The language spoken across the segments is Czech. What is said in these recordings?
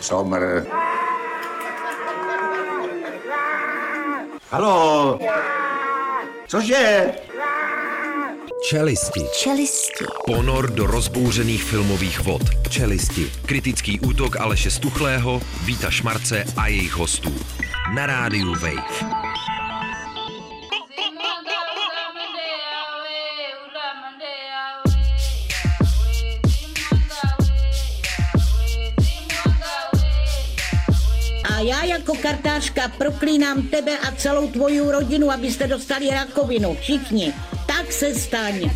Somr. Halo? Cože? Čelisti. Čelisti. Ponor do rozbouřených filmových vod. Čelisti. Kritický útok Aleše Stuchlého, Víta Šmarce a jejich hostů. Na rádiu Wave. Kartářka proklínám tebe a celou tvoji rodinu, abyste dostali rakovinu. Všichni. Tak se staň.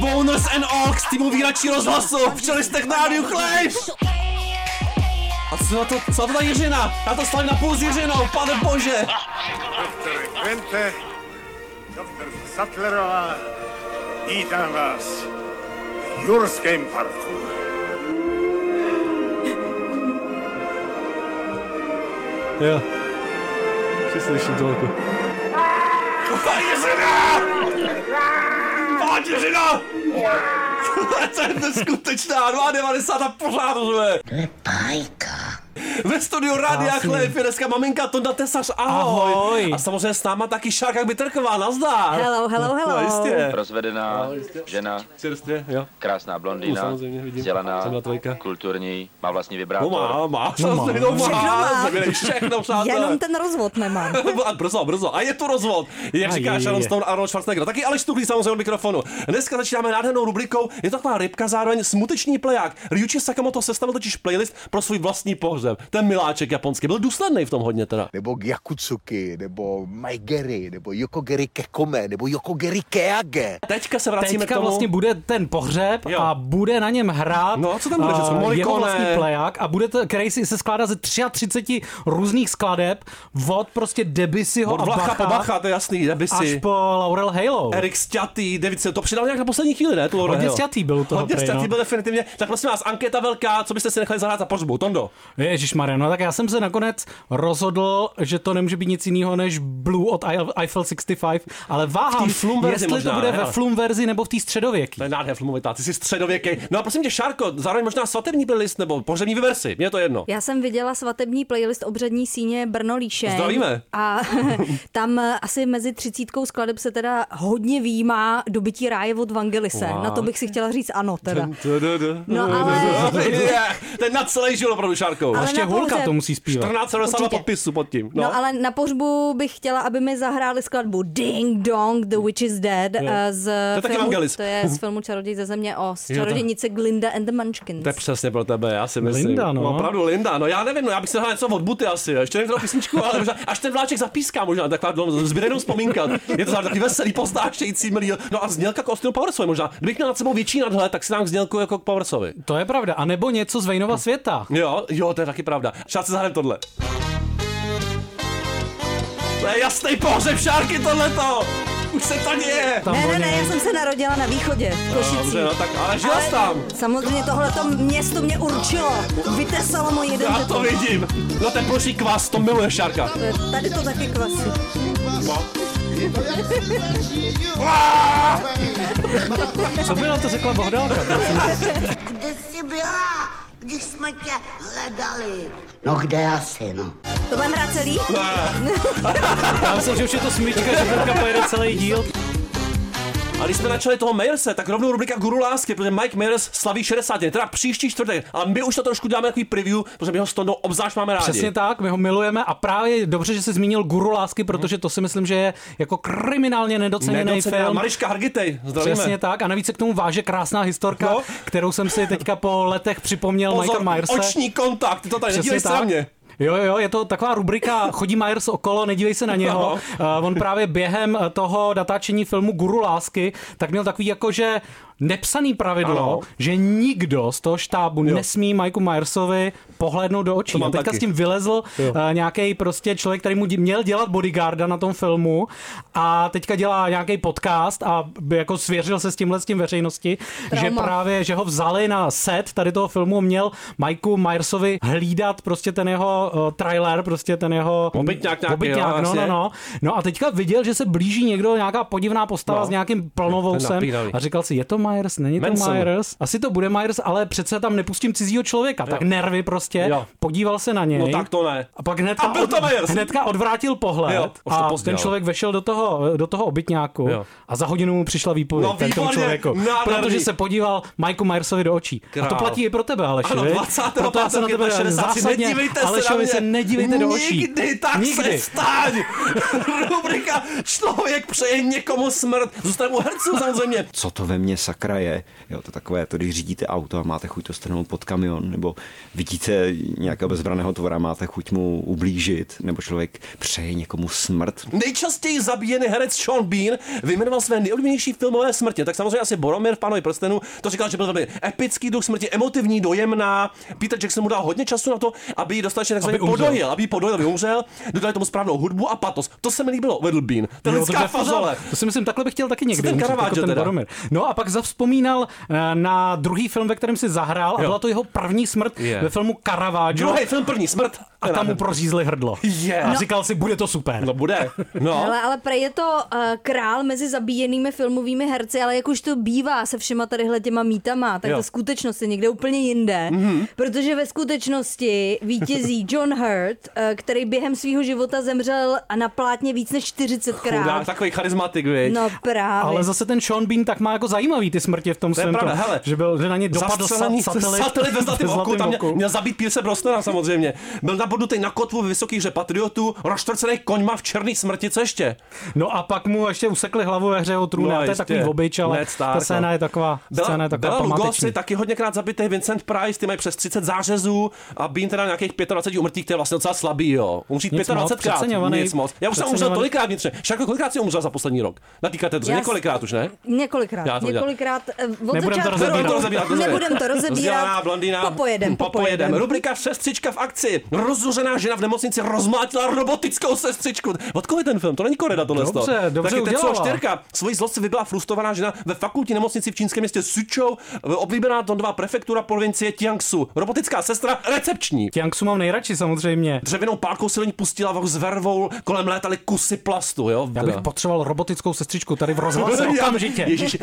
Bonus and Ox, týmu výračí rozhlasu, v čelistech na rádiu Chlejš! A co to, co to ta Jiřina? Já to stavím na půl s Jiřinou, pane bože! Doktor Kvente, doktor Sattlerová, vítám vás v Jurském parku. Jo. Si slyším to jako... Pán Jiřina! Pán Jiřina! to je neskutečná, 2,90 a pořád řve. To je bajka. Ve studiu Rádia. Chleb je dneska maminka Tonda Tesař, ahoj. Ahoj. A samozřejmě s náma taky Šárka Bytrková, nazdar. Hello, hello, hello. No jistě. Rozvedená žena, Čerstvě, jo. krásná No, blondýna, samozřejmě, vidím. vzdělaná, Jsem na trojka. kulturní, má vlastní No vibrátor. má, má, samozřejmě, no má. Všechno má. Všechno, přátelé. Jenom ten rozvod nemám. A brzo, brzo. A je tu rozvod. Jak A říká Sharon. Stone a Arnold Schwarzenegger. Taky Aleš Stuchlý samozřejmě od mikrofonu. Dneska začínáme nádhernou rubrikou. Je to taková rybka, zároveň smutečný pleják. Ryuichi Sakamoto sestavil totiž playlist pro svůj vlastní pohřeb. Ten miláček japonský. Byl důsledný v tom hodně teda. nebo Yakutsuki, nebo Maigeri, nebo Yokogeri Kekome, nebo Yokogeri Keage. Teďka se vracíme Teďka k tomu. vlastně bude ten pohřeb Jo. a bude na něm hrát No, co tam bude, a, že co, jeho vlastní pleják a bude to, který si se skládá ze 33 různých skladeb od prostě Debussyho Od a Vlacha Bacha po Bacha, to je jasný, až Debussy. po Laurel Halo. Erik Sťatý, David se to přidal nějak na poslední chvíli, ne? Tu Laurel Hodně sťatý byl toho Hodně prej, sťatý no. byl definitivně. Tak prosím vás, anketa velká, co byste si nechali zahrát za pohřbu? Tondo. Ježíš no tak já jsem se nakonec rozhodl, že to nemůže být nic jiného než Blue od Eiffel 65, ale váhám, V Flum verzi jestli možná, to bude ne? ve Flum verzi nebo v té středověké. To je nádher filmovitá, ty jsi středověký. No a prosím tě, Šárko, zároveň možná svatební playlist nebo pohřební vyversy, mně je to jedno. Já jsem viděla svatební playlist obřední síně Brno Líšeň. Zdravíme. A tam asi mezi třicítkou skladeb se teda hodně výjímá dobytí ráje od Vangelise. Wow. Na to bych si chtěla říct ano teda. No No ale... To je na celý život opravdu, Šárkou. Ale Ještě na Hulka pohřeb. to musí zpívat. 14 Určitě. podpisů pod tím. No. No, no ale na pohřbu bych chtěla, aby mi zahráli skladbu Ding Dong, The Witch is Dead eh, z je taky filmu, to je z filmu Čaroděj ze země o to- čarodějnice Glinda and the Munchkins. to je přesně pro tebe, já si myslím. Linda, no. Opravdu Linda, no já nevím, no já bych si dal něco od Buty asi, ještě některou písničku, ale možná, až ten vláček zapíská možná, taková dlouho- zběrnou vzpomínka. Je to zároveň takový veselý, postášející, milý. No a znělka k Austinu Powersovi možná. Kdybych měl nad sebou větší nadhled, tak si dám znělku jako k Powersovi. To je pravda. A nebo něco z Vejnova světa. Jo, jo, to je taky pravda. Šát se zahrajeme tohle. To je jasný pohřeb šárky tohleto. Už se to děje. Tam Ne, ne, ne, já jsem se narodila na východě, v Košicích. Dobře, no tak, ale žila jsi tam. samozřejmě tohleto město mě určilo. Vytesalo moji Já identitu. to vidím. No ten plošný kvas, to miluje šárka. Tady to taky kvasí. Co by na to řekla Bohdálka? Kde jsi byla, když jsme tě hledali? No kde asi, no. To budeme hrát celý? Já myslím, že už je to smyčka, že teďka pojede celý díl. A když jsme načali toho Majerse, tak rovnou rubrika Guru lásky, protože Mike Myers slaví 60, teda příští čtvrtek. Ale my už to trošku dáme takový preview, protože my ho s Tondou obzvlášť máme rádi. Přesně tak, my ho milujeme a právě je dobře, že jsi zmínil Guru lásky, protože to si myslím, že je jako kriminálně nedoceněný Nedoceněná. film. Mariška Hargitej, zdravíme. Přesně tak a navíc se k tomu váže krásná historka, No. kterou jsem si teďka po letech připomněl Pozor, Michael Myerse. oční kontakt, ty to tady, se na mě. Jo, jo, je to taková rubrika Chodí Myers okolo, nedívej se na něho. Uh, on právě během toho natáčení filmu Guru lásky, tak měl takový jako, že nepsaný pravidlo, Ano. že nikdo z toho štábu Jo. nesmí Mikeu Myersovi pohlédnout do očí. A teďka taky. s tím vylezl Jo. uh, nějaký prostě člověk, který mu dí- měl dělat bodyguarda na tom filmu a teďka dělá nějaký podcast a by jako svěřil se s tímhle s tím veřejnosti, Trauma. že právě, že ho vzali na set tady toho filmu, měl Mikeu Myersovi hlídat prostě ten jeho uh, trailer, prostě ten jeho Obytňák nějaký, obytňák, jo, no, no, no. No a teďka viděl, že se blíží někdo, nějaká podivná postava No. s nějakým plnovousem a říkal si, je to Myers, není to Manson. Myers, asi to bude Myers, ale přece tam nepustím cizího člověka, tak nervy prostě, Jo. podíval se na něj. No tak to ne. A pak hnedka, A byl to Myers. hnedka odvrátil pohled Jo, už to a pozdě, ten ale. člověk vešel do toho, do toho obytňáku Jo. a za hodinu mu přišla výpověď No, tomu výborně, člověku. nádherný. Protože se podíval Mikeu Myersovi do očí. A to Král. platí i pro tebe, Aleši, Ano, viď? 25. Proto já se na tebe 63, zásadně, nedívejte se Alešovi se nedívejte do očí. Nikdy tak Nikdy. se staň. Rubrika Člověk přeje někomu smrt. Zůstane u herců samozřejmě. co to ve mně sakra je. Jo, to takové, to když řídíte auto a máte chuť to strhnout pod kamion, nebo vidíte nějakého bezbraného tvora, máte chuť mu ublížit, nebo člověk přeje někomu smrt. Nejčastěji zabíjený herec Sean Bean vyjmenoval své nejoblíbenější filmové smrti. Tak samozřejmě asi Boromir v Pánovi prstenu to říkal, že byl velmi epický duch smrti, emotivní, dojemná. Peter Jackson mu dal hodně času na to, aby ji dostatečně takzvaně podojil, aby ji podojil, aby umřel. Dodali tomu správnou hudbu a patos. To se mi líbilo, vedl Bean. To je Jo, lidská to, fazole. to si myslím, takhle bych chtěl taky někdy ten umřít, Caravaggio jako ten teda? Boromir. No a pak zavzpomínal eh, na druhý film, ve kterém si zahrál a Jo. byla to jeho první smrt Je. ve filmu Caravaggio. Druhý film, první smrt. A tam mu prořízli hrdlo. Je. A říkal si, bude to super. No bude. No. Ale, ale prej je to uh, král mezi zabíjenými filmovými herci, ale jak už to bývá se všema tadyhle těma mítama, tak Jo. ta skutečnost je někde úplně jinde. Mm-hmm. Protože ve skutečnosti vítězí John Hurt, uh, který během svého života zemřel a na plátně víc než 40krát. Chudák, takový charismatik, viď? No právě. Ale zase ten Sean Bean tak má jako zajímavý ty smrti v tom To svém tom, hele. že, byl, že na ně dopadl satelit, satelit ve zlatém oku, tam měl, měl zabít Pierce Brosnana samozřejmě. Byl nabodnutý na kotvu ve vysoký hře Patriotu, rozštvrcený koňma v černý smrti, co ještě? No a pak mu ještě usekli hlavu ve hře o trůny, No, a to je jistě. takový obyč, ale ta scéna je taková, Byla, scéna je taková byla. Lugosi taky hodněkrát zabitý, Vincent Price, ty mají přes 30 zářezů a Bean teda nějakých 25 umrtí, to je vlastně docela slabý, jo. Umřít Nic moc, 25 krát, nic moc. Já už jsem umřel tolikrát vnitřně. Šarko, kolikrát jsi umřel za poslední rok? Na té katedře, několikrát už, ne? Několikrát, několikrát. Eh, Od Nebudem to začátku, rozebírat. Nebudem to rozebírat, to Nebudem to rozebírat. blondýna. Popojedem, popojedem. popojedem. Rubrika Sestřička v akci. Rozuřená žena v nemocnici rozmlátila robotickou sestřičku. Od koho je ten film? To není Koreda tohle. Dobře, dobře Taky udělala. čtyřka. Svojí zlost si vybila frustrovaná žena ve fakultní nemocnici v čínském městě Suzhou, oblíbená Tondová prefektura provincie Jiangsu. Robotická sestra recepční. Tiangsu mám nejradši samozřejmě. Dřevěnou pálkou ní pustila s vervou, kolem létaly kusy plastu, jo? Já bych potřeboval robotickou sestřičku tady v rozhlase Já- okamžitě. Ježíš,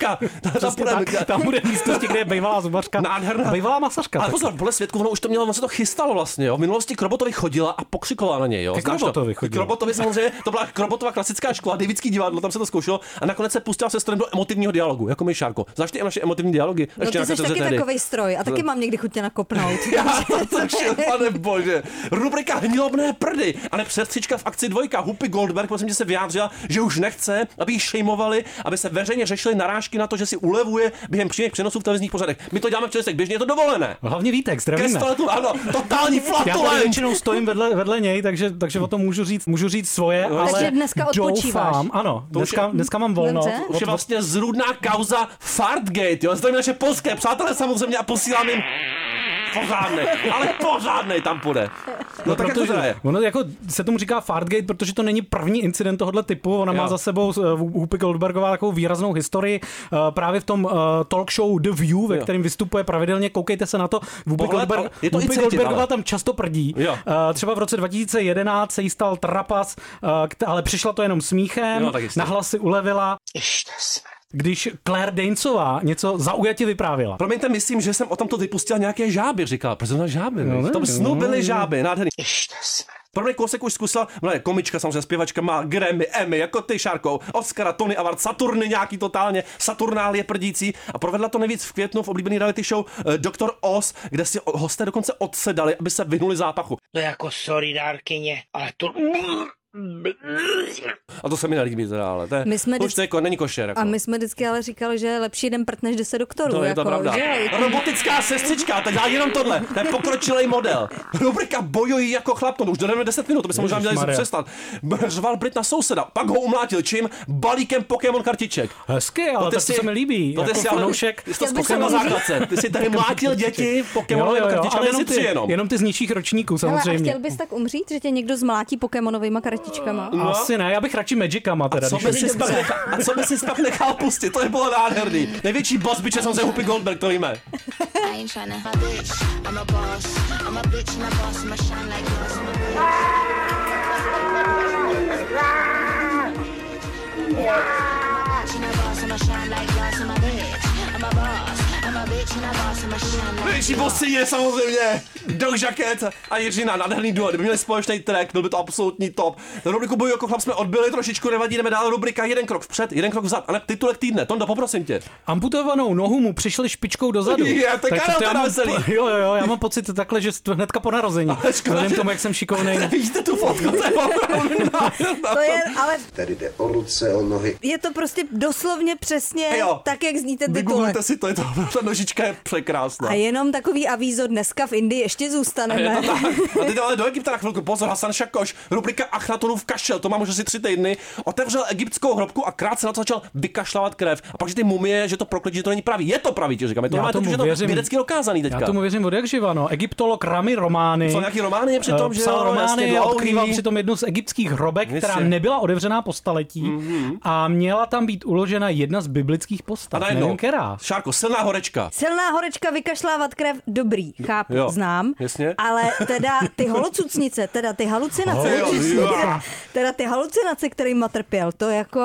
bývalá zubaška. Tam půjdeme. tak, tam bude místnosti, kde je bývalá zubařka. Nádherná. A bývalá masařka. Ale pozor, podle svědků, ono už to mělo, ono se to chystalo vlastně, jo. V minulosti k robotovi chodila a pokřikovala na něj, jo. To? Krobotovi chodila. K robotovi samozřejmě, to byla Krobotova klasická škola, Davidský divadlo, tam se to zkoušelo a nakonec se pustila se strojem do emotivního dialogu, jako my Šárko. Znáš ty naše emotivní dialogy? No ty na jsi taky takový stroj a taky mám někdy chuť tě nakopnout. Já to šel, pane bože. Rubrika hnilobné prdy, ale přestřička v akci dvojka. Hupi Goldberg, prosím tě, se vyjádřila, že už nechce, aby ji šejmovali, aby se veřejně řešily narážky na to, že si ulevuje během přímých přenosů v televizních pořadech. My to děláme v čelistech, běžně je to dovolené. Hlavně Vítek, Ke zdravíme. staletu, ano, totální Já tady flatulenč. většinou stojím vedle, vedle něj, takže, takže o tom můžu říct, můžu říct svoje, No, ale Takže dneska odpočíváš. doufám, ano, dneska, je- dneska mám volno. Dobře. Už je vlastně zrůdná kauza Fartgate, jo? Zdravím naše polské přátelé samozřejmě a posílám jim pořádnej, ale pořádnej tam půjde. No, tak jako to je. ono jako se tomu říká Fartgate, protože to není první incident tohohle typu. Ona má Jo. za sebou uh, Whoopi Goldbergová takovou výraznou historii uh, právě v tom uh, talk show The View, ve Jo. kterém vystupuje pravidelně. Koukejte se na to. Pohled, Goldberg, Goldbergová ale. tam často prdí. Jo. Uh, třeba v roce 2011 se jí stal trapas, uh, ale přišla to jenom smíchem. Jo, tak jistě. na hlas si ulevila. Když Claire Danesová něco zaujatě vyprávěla. Promiňte, myslím, že jsem o tomto vypustila nějaké žáby, říkala. Proč zrovna žáby? No, v tom snu no. byly žáby, nádherný. Pro mě kousek už zkusila, no je komička, samozřejmě zpěvačka, má Grammy, Emmy, jako ty Šárkou, Oscara, Tony Award, Saturny nějaký totálně, Saturnálie prdící a provedla to nejvíc v květnu v oblíbený reality show eh, Dr. Oz, kde si hosté dokonce odsedali, aby se vyhnuli zápachu. No jako sorry, dárkyně, ale to... A to se mi nelíbí teda, ale to, je, My jsme to už vždy- to jako, není košer. Jako. A my jsme vždycky ale říkali, že je lepší jeden prd než deset doktorů. To je jako, to pravda. Že? Robotická sestřička, tak dá jenom tohle. To je pokročilý model. Rubrika bojují jako chlap, to už jdeme 10 minut, to by se možná měli přestat. Řval Brit na souseda, pak ho umlátil čím? Balíkem Pokémon kartiček. Hezky, ale ty tak to se mi líbí. To ty jako si ale, fanoušek. ty jsi to na samozřejmě- základce. Ty si tady mlátil děti Pokémonovými kartičkami, ale jenom si ty, jenom. jenom ty z nižších ročníků samozřejmě. chtěl bys tak umřít, že tě někdo zmlátí Pokémonovými kartičkama? No. Asi ne, já bych radši Magicama teda. Co když by si pak nechal, a co by si pak nechal pustit? To je bylo nádherný. Největší boss biče jsem se Whoopi Goldberg, to víme. I Největší bossy je samozřejmě Doug Jacket a Jiřina, nádherný duo. Kdyby měli společný track, byl by to absolutní top. Rubriku boju jako chlap jsme odbyli trošičku, nevadí, jdeme dál. Rubrika jeden krok vpřed, jeden krok vzad, ale titulek týdne. Tondo, poprosím tě. Amputovanou nohu mu přišli špičkou dozadu. Je, to je Tak Karel já mám, jo, jo, jo, já mám pocit takhle, že to hnedka po narození. škoda, Vzhledem že- k tomu, jak jsem šikovnej. Vidíte tu fotku, to je opravdu. To je, ale Tady jde o ruce, o nohy. je to prostě doslovně přesně Jo. tak, jak zní ten titulek. Vygooglete si to, je to, nožička je překrásná. A jenom takový avízo, dneska v Indii ještě Je zůstaneme. to tak. A teď ale do Egypta na chvilku. Pozor, Hasan Šakoš, rubrika Achnatonův kašel, to mám už asi tři týdny. Otevřel egyptskou hrobku a krátce na to začal vykašlávat krev. A pak, že ty mumie, že to prokletí, že to není pravý. Je to pravý, ti říkám. Je to, Já tomu je to věřím. vědecky dokázaný teďka. Já tomu věřím od jak živa, no. Egyptolog Rami Romány. Psal nějaký romány je přitom, eh, že psal romány a odkrýval přitom jednu z egyptských hrobek, Jistě. která nebyla otevřená po staletí a měla tam být uložena jedna z biblických A postav. najednou, Nevím, která. Šárko, silná horečka. Silná horečka, vykašlávat krev, dobrý, chápu, Jo, znám. jasně. Ale teda ty holocucnice, teda ty halucinace, Jo, jo. teda ty halucinace, kterýma trpěl, to jako,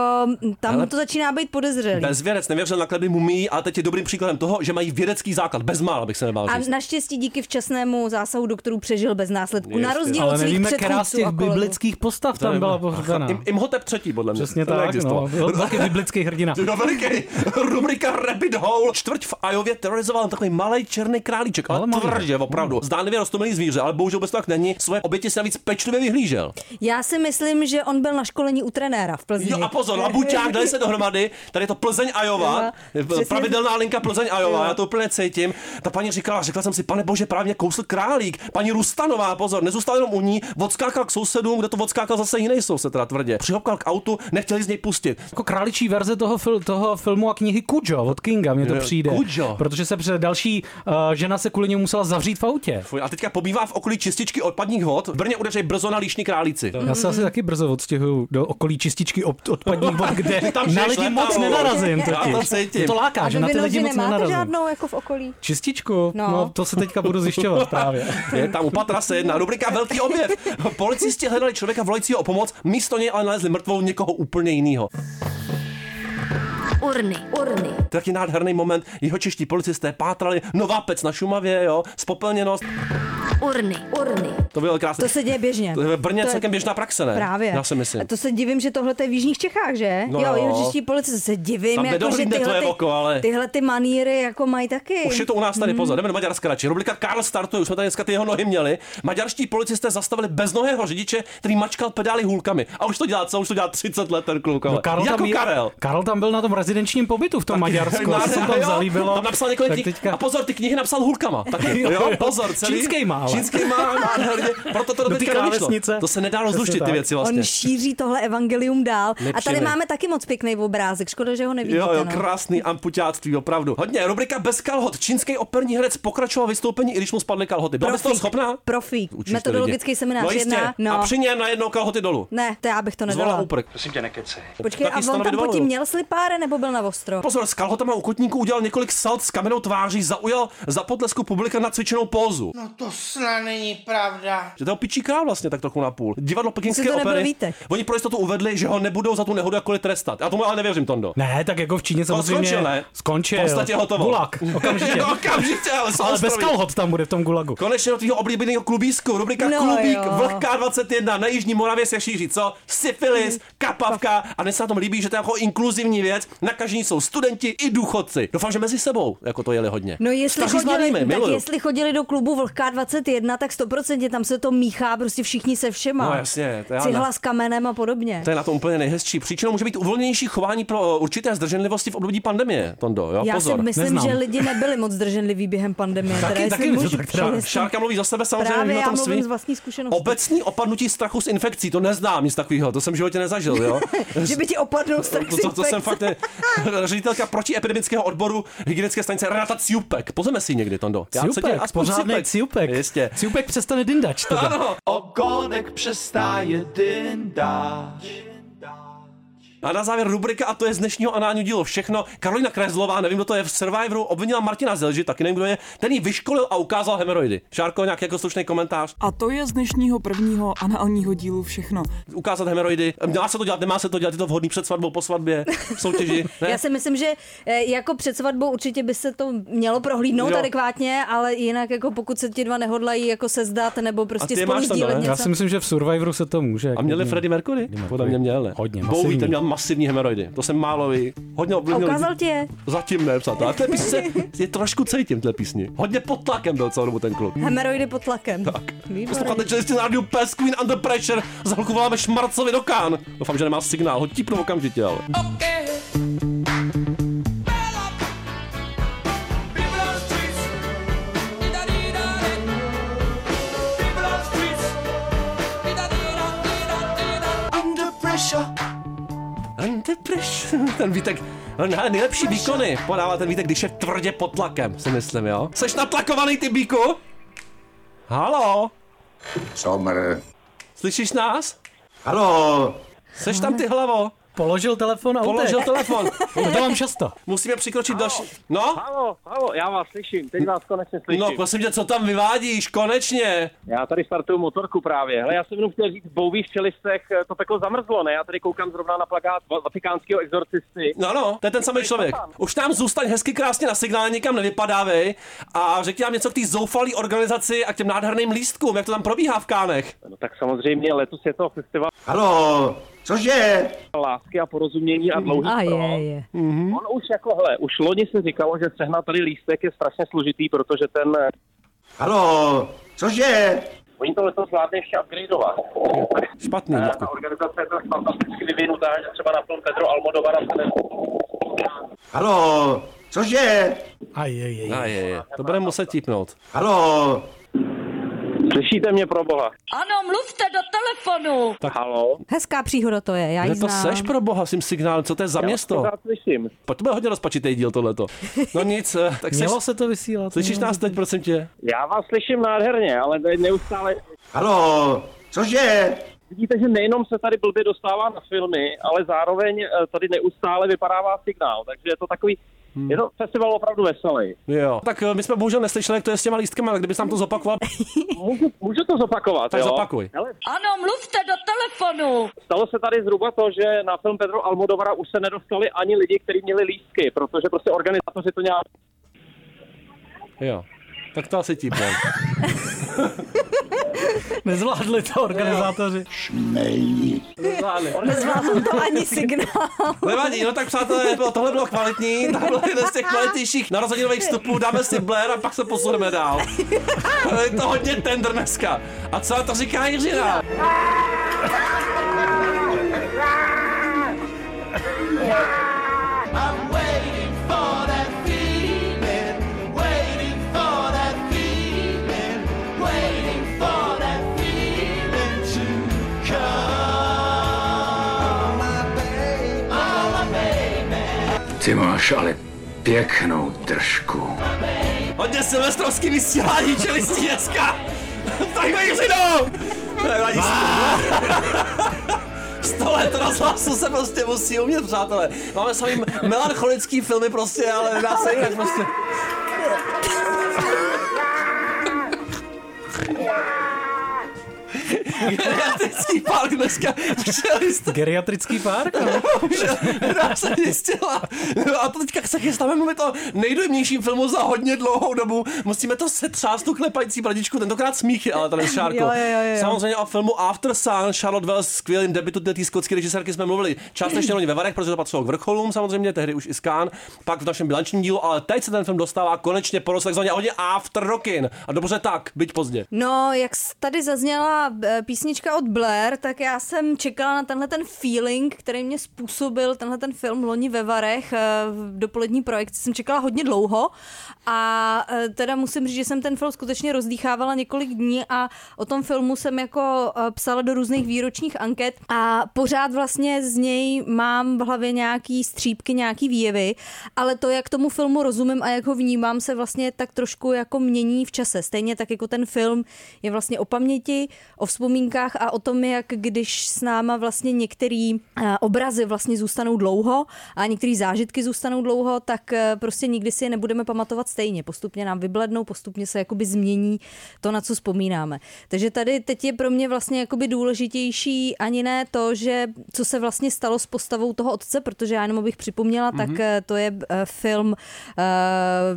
tam Ale- to začíná být podezřelý. Bezvěrec nevěřil na kleby mumí, ale teď je dobrým příkladem toho, že mají vědecký základ. Bezmála abych se nebál A říct. naštěstí díky včasnému zásahu doktorů přežil bez následků. Na rozdíl Ale od svých nevíme, která z předchůdců těch biblických postav tam byla pohřbená. Im, Imhotep třetí, podle mě. Přesně To tak, neexistoval. no. Byl taky biblický hrdina. No veliký. Rubrika Rabbit Hole. Čtvrť v Ajově terorizoval takový malý černý králíček, ale, tvrdě, opravdu. Zdánlivě rostomilý zvíře, ale bohužel bez toho tak není. Svoje oběti si navíc pečlivě vyhlížel. Já si myslím, že on byl na školení u trenéra v Plzni. Jo a pozor, labuťák, dali se dohromady, tady je to Plzeň Ajova, Jo, přesně. pravidelná linka Plzeň Ajova, Jo. já to úplně cítím. Ta paní říkala, řekla jsem si, pane bože, právě kousl králík. Paní Rustanová, pozor, nezůstal jenom u ní, odskákal k sousedům, kde to odskákal zase jiný soused, teda tvrdě. Přihopkal k autu, nechtěli z něj pustit. Jako králičí verze toho, fil, toho filmu a knihy Kujo od Kinga, mně to přijde. Kujo. Protože se před další uh, žena se kvůli němu musela zavřít v autě. Fuj, A teďka pobývá v okolí čističky odpadních vod. V Brně udeří brzo na líšní králíci. Já se asi taky brzo odstěhuju do okolí čističky od, odpadních vod, kde Tam na lidi letavou. moc nenarazím. Já to to láká, že na ty lidi moc nemáte nenarazím. žádnou jako v okolí? Čističku? No. No. no. to se teďka budu zjišťovat právě. Je tam u patra se jedna rubrika Velký objev. Policisti hledali člověka volajícího o pomoc, místo něj ale nalezli mrtvou někoho úplně jiného. Urny, urny. Taky nádherný moment, jeho čeští policisté pátrali nová pec na Šumavě, jo, spopelněnost, Urny, urny. to bylo krásné. To se děje běžně. To je v Brně To je- celkem běžná praxe, ne? Právě. Já si myslím. A to se divím, že tohle je v Jižních Čechách, že? No jo, jo. čeští policie se divím, Tam jako, že tyhle, ty, oko, ale- tyhle ty maníry jako mají taky. Už je to u nás tady, pozor, jdeme do Maďarska radši. Rubrika Karl startuje, už jsme tady dneska ty jeho nohy měli. Maďarští policisté zastavili beznohého řidiče, který mačkal pedály hůlkami. A už to dělá, co? Už to dělá 30 let ten kluk. ale. No, Karel, jako tam, je- Karel. Karel tam byl na tom rezidenčním pobytu v tom Maďarsku. Se mu tam zalíbilo. Tam napsal několik Tak knih. teďka- A pozor, ty knihy napsal hůlkama. Taky. Jo, jo, pozor, celý. Čínskejma, ale. Čínskejma, nádherně. Proto to do teďka nevyšlo. To se nedá rozluštit ty tak. věci vlastně. On šíří tohle evangelium dál. A tady máme taky moc pěkný obrázek. Škoda, že ho nevidíte. Jo, jo, no. krásný amputáctví, opravdu. Hodně, rubrika bez kalhot. Čínský operní herec pokračoval vystoupení, i když mu spadly kalhoty. Byla bys toho schopná? To Metodologický seminář no, jistě. jedna. No. A při něm najednou kalhoty dolů. Ne, to já bych to Zvolal nedala. úprk. Prosím tě, nekecej. Počkej, a on tam potím měl slipáre nebo byl na ostro? Pozor, s kalhotama u kotníků udělal několik salt s kamenou tváří, zaujal za potlesku publika na cvičenou pózu. No to snad není pravda. Že to je pičí král vlastně tak trochu na půl. Divadlo pekinské opery. Vítek. Oni pro jistotu uvedli, že ho nebudou za tu nehodu jakkoliv trestat. Já tomu ale nevěřím, Tondo. Ne, tak jako v Číně To samozřejmě skončil, ne? Skončil. V podstatě hotovo. Gulag, okamžitě. okamžitě, ale, Ale bez kalhot tam bude v tom gulagu. Konečně do tvého oblíbeného klubísku, rubrika No Klubík, jo. Vlhká 21 na Jižní Moravě se šíří, co? Syfilis, kapavka a dnes se na tom líbí, že to je jako inkluzivní věc, nakažení jsou studenti i důchodci. Doufám, že mezi sebou jako to jeli hodně. No jestli Staří chodili, mladými, tak miluju. jestli chodili do klubu Vlhká 21, tak 100% tam se to míchá prostě všichni se všema. No jasně, to já Cihla ne- s kamenem a podobně. To je na tom úplně nejhezčí. Příčinou může být uvolněnější chování pro určité zdrženlivosti v období pandemie, Tondo. Jo? Já Pozor. si myslím, Neznám. že lidi nebyli moc zdrženliví během pandemie. teda Taky, taky, můžu tak přijist. Šárka mluví za sebe samozřejmě, Právě já mluvím svý. z vlastní zkušenosti. Obecný opadnutí strachu z infekcí, to neznám, nic takového, to jsem v životě nezažil, jo. že by ti opadnul strach To, to, to jsem fakt ne, ředitelka protiepidemického odboru hygienické stanice Renata Ciupek. Pozeme si někdy, Tondo. Já se tě Ciupek, Ciupek. ciupek. Jistě. Ciupek přestane dyndač. Teda. Ano. Ogonek přestáje dyndáč. A na závěr rubrika, a to je z dnešního análního dílu všechno. Karolina Krezlová, nevím, kdo to je v Survivoru, obvinila Martina Zelži, taky nevím, kdo je, ten jí vyškolil a ukázal hemeroidy. Šárko, nějaký jako slušný komentář. A to je z dnešního prvního análního dílu všechno. Ukázat hemeroidy. Má se to dělat, nemá se to dělat, je to vhodný před svatbou, po svatbě, v soutěži. Ne? Já si myslím, že eh, jako před svatbou určitě by se to mělo prohlídnout Jo. adekvátně, ale jinak jako pokud se ti dva nehodlají jako sezdat nebo prostě spolu ne? něco. Já si myslím, že v Survivoru se to může. A měli klidně. Freddie Mercury? Podle mě měl, ne? Hodně, Bowie, masivní. ten měl masivní hemeroidy. To jsem málo ví. Hodně ovlivnil. ukázal ti je. Zatím ne, přátelé. Té písně je trošku cítím, té písni. Hodně pod tlakem byl celou dobu ten kluk. Hemeroidy pod tlakem. Tak. Posloucháte čelisti na rádiu Pes Queen Under Pressure. Za chvilku voláme Šmarcovi do Kán. Doufám, že nemá signál. Ho típnu okamžitě, ale. Under pressure. Under pressure. Ten Vítek, no, ne, nejlepší výkony podává ten Vítek, když je tvrdě pod tlakem, si myslím, jo. Seš natlakovaný, ty bíku? Halo? Somr. Slyšíš nás? Halo? Seš tam ty hlavo? Položil telefon a Položil utek. telefon. To mám často. Musíme přikročit další. No? Halo, halo, já vás slyším, teď vás konečně slyším. No, prosím tě, co tam vyvádíš, konečně. Já tady startuju motorku právě. Hele, já jsem jenom chtěl říct, Bowie v čelistech eh, to peklo zamrzlo, ne? Já tady koukám zrovna na plakát va- vatikánského exorcisty. No, no, to je ten samý člověk. Už tam zůstaň hezky krásně na signál, nikam nevypadávej a řekni nám něco k té zoufalý organizaci a k těm nádherným lístkům, jak to tam probíhá v Kánech. No tak samozřejmě letos je to festival Halo? Cože? lásky a porozumění a dlouhý A je, je. On už jako, hele, už loni se říkalo, že sehnat tady lístek je strašně složitý, protože ten... eh, Halo? Cože? Oni to letos zvládne ještě upgradeovat. Špatný, Eh. Ta organizace je tak fantasticky vyvinutá, že třeba na film Pedro Almodovara se ne... Halo? Cože? Aj, aj, aj. A je, je. To bude muset típnout. Halo? Slyšíte mě pro boha? Ano, mluvte do telefonu. Tak. Halo? Hezká příhoda to je, já ji to znám. seš pro boha s tím signálem, co to je za Já město? vás pořád slyším. Pojď, to bude hodně rozpačitý díl tohleto. No nic, eh, tak seš, Mělo se to vysílat. slyšíš nás teď, prosím tě? Já vás slyším nádherně, ale tady neustále... Halo? Cože? Vidíte, že nejenom se tady blbě dostává na filmy, ale zároveň eh, tady neustále vypadává signál, takže je to takový... Hmm. Je to festival opravdu veselý. Jo. Tak eh, my jsme bohužel neslyšeli, jak to je s těma lístkama, ale kdybys nám to zopakoval, Můžu, můžu to zopakovat, tak jo? zopakuj. Hele, Ano, mluvte do telefonu. stalo se tady zhruba to, že na film Pedro Almodovara už se nedostali ani lidi, kteří měli lístky, protože prostě organizátoři to nějak... Jo. Tak to asi típne. Nezvládli to organizátoři. Šmej. Nezvládli. Nezvládl to ani signál. Nevadí, no tak přátelé, bylo- tohle bylo kvalitní, tohle bylo jeden z těch kvalitnějších narozeninových vstupů, dáme si Blair a pak se posuneme dál. je to hodně tender dneska. A co na to říká Jiřina? Ty máš ale pěknou držku. Hodně silvestrovský vysílání čelistí dneska. Tak Jiřino! Nevadí. Sto let rozhlasu se prostě musí umět, přátelé. Máme sami melancholický filmy prostě, ale nedá se jinak prostě. Geriatrický park dneska. Čelist. Geriatrický park? Hra se zjistila. No a to teďka se chystáme mluvit o nejdojemnějším filmu za hodně dlouhou dobu. Musíme to setřást tu klepající bradičku, tentokrát smíchy, ale tady Šárko. Jo, jo, jo, jo. Samozřejmě o filmu After Sun, Charlotte Wells, skvělým debitu té skotské režisérky jsme mluvili. Částečně loni ve Varech, protože to patřilo k vrcholům, samozřejmě, tehdy už i Skán, pak v našem bilančním dílu, ale teď se ten film dostává konečně po roce takzvaně hodně After Rockin. A dobře tak, byť pozdě. No, jak tady zazněla písnička od Blair, tak já jsem čekala na tenhle ten feeling, který mě způsobil tenhle ten film loni ve Varech eh, v dopolední projekci. Jsem čekala hodně dlouho a eh, teda musím říct, že jsem ten film skutečně rozdýchávala několik dní a o tom filmu jsem jako eh, psala do různých výročních anket a pořád vlastně z něj mám v hlavě nějaký střípky, nějaký výjevy, ale to, jak tomu filmu rozumím a jak ho vnímám, se vlastně tak trošku jako mění v čase. Stejně tak jako ten film je vlastně o paměti, o vzpomínkách a o tom, jak když s náma vlastně některé obrazy vlastně zůstanou dlouho a některé zážitky zůstanou dlouho, tak eh, prostě nikdy si je nebudeme pamatovat stejně. Postupně nám vyblednou, postupně se jakoby změní to, na co vzpomínáme. Takže tady teď je pro mě vlastně jakoby důležitější ani ne to, že co se vlastně stalo s postavou toho otce, protože já jenom abych připomněla, mm-hmm. tak eh, to je eh, film, eh,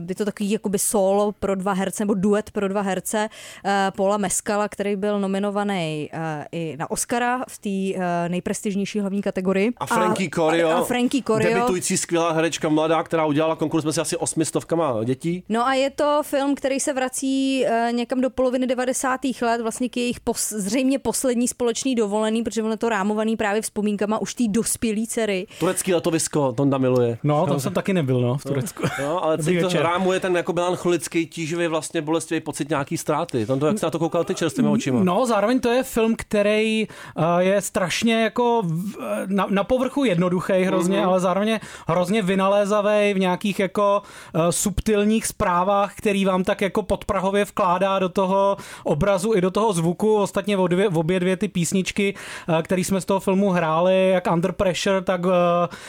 je to takový jakoby solo pro dva herce, nebo duet pro dva herce eh, Paula Meskala, který byl nominovaný eh, i na Oscara v té eh, nejprestižnější hlavní kategorii. A Frankie Corio, A, a Frankie Corio. debitující skvělá herečka mladá, která udělala konkurs mezi asi osmi stovkama dětí. No a je to film, který se vrací eh, někam do poloviny 90. let, vlastně k jejich pos, zřejmě poslední společný dovolený, protože ono je to rámovaný právě vzpomínkama už té dospělý dcery. Turecký letovisko, Tonda miluje. No, tam jsem taky nebyl, no, v Turecku. No, ale celý to rámuje ten jako melancholický, tíživý, vlastně bolestivý pocit nějaký ztráty. Tom to, jak jsi na to koukal ty čerstvými očima. No, zároveň to je film, který uh, je strašně jako v- na, na povrchu jednoduchý hrozně, Mhm. mm-hmm. ale zároveň je hrozně vynalézavý v nějakých jako uh, subtilních zprávách, který vám tak jako podprahově vkládá do toho obrazu i do toho zvuku. Ostatně v obě, v obě dvě ty písničky, které jsme z toho filmu hráli, jak Under Pressure, tak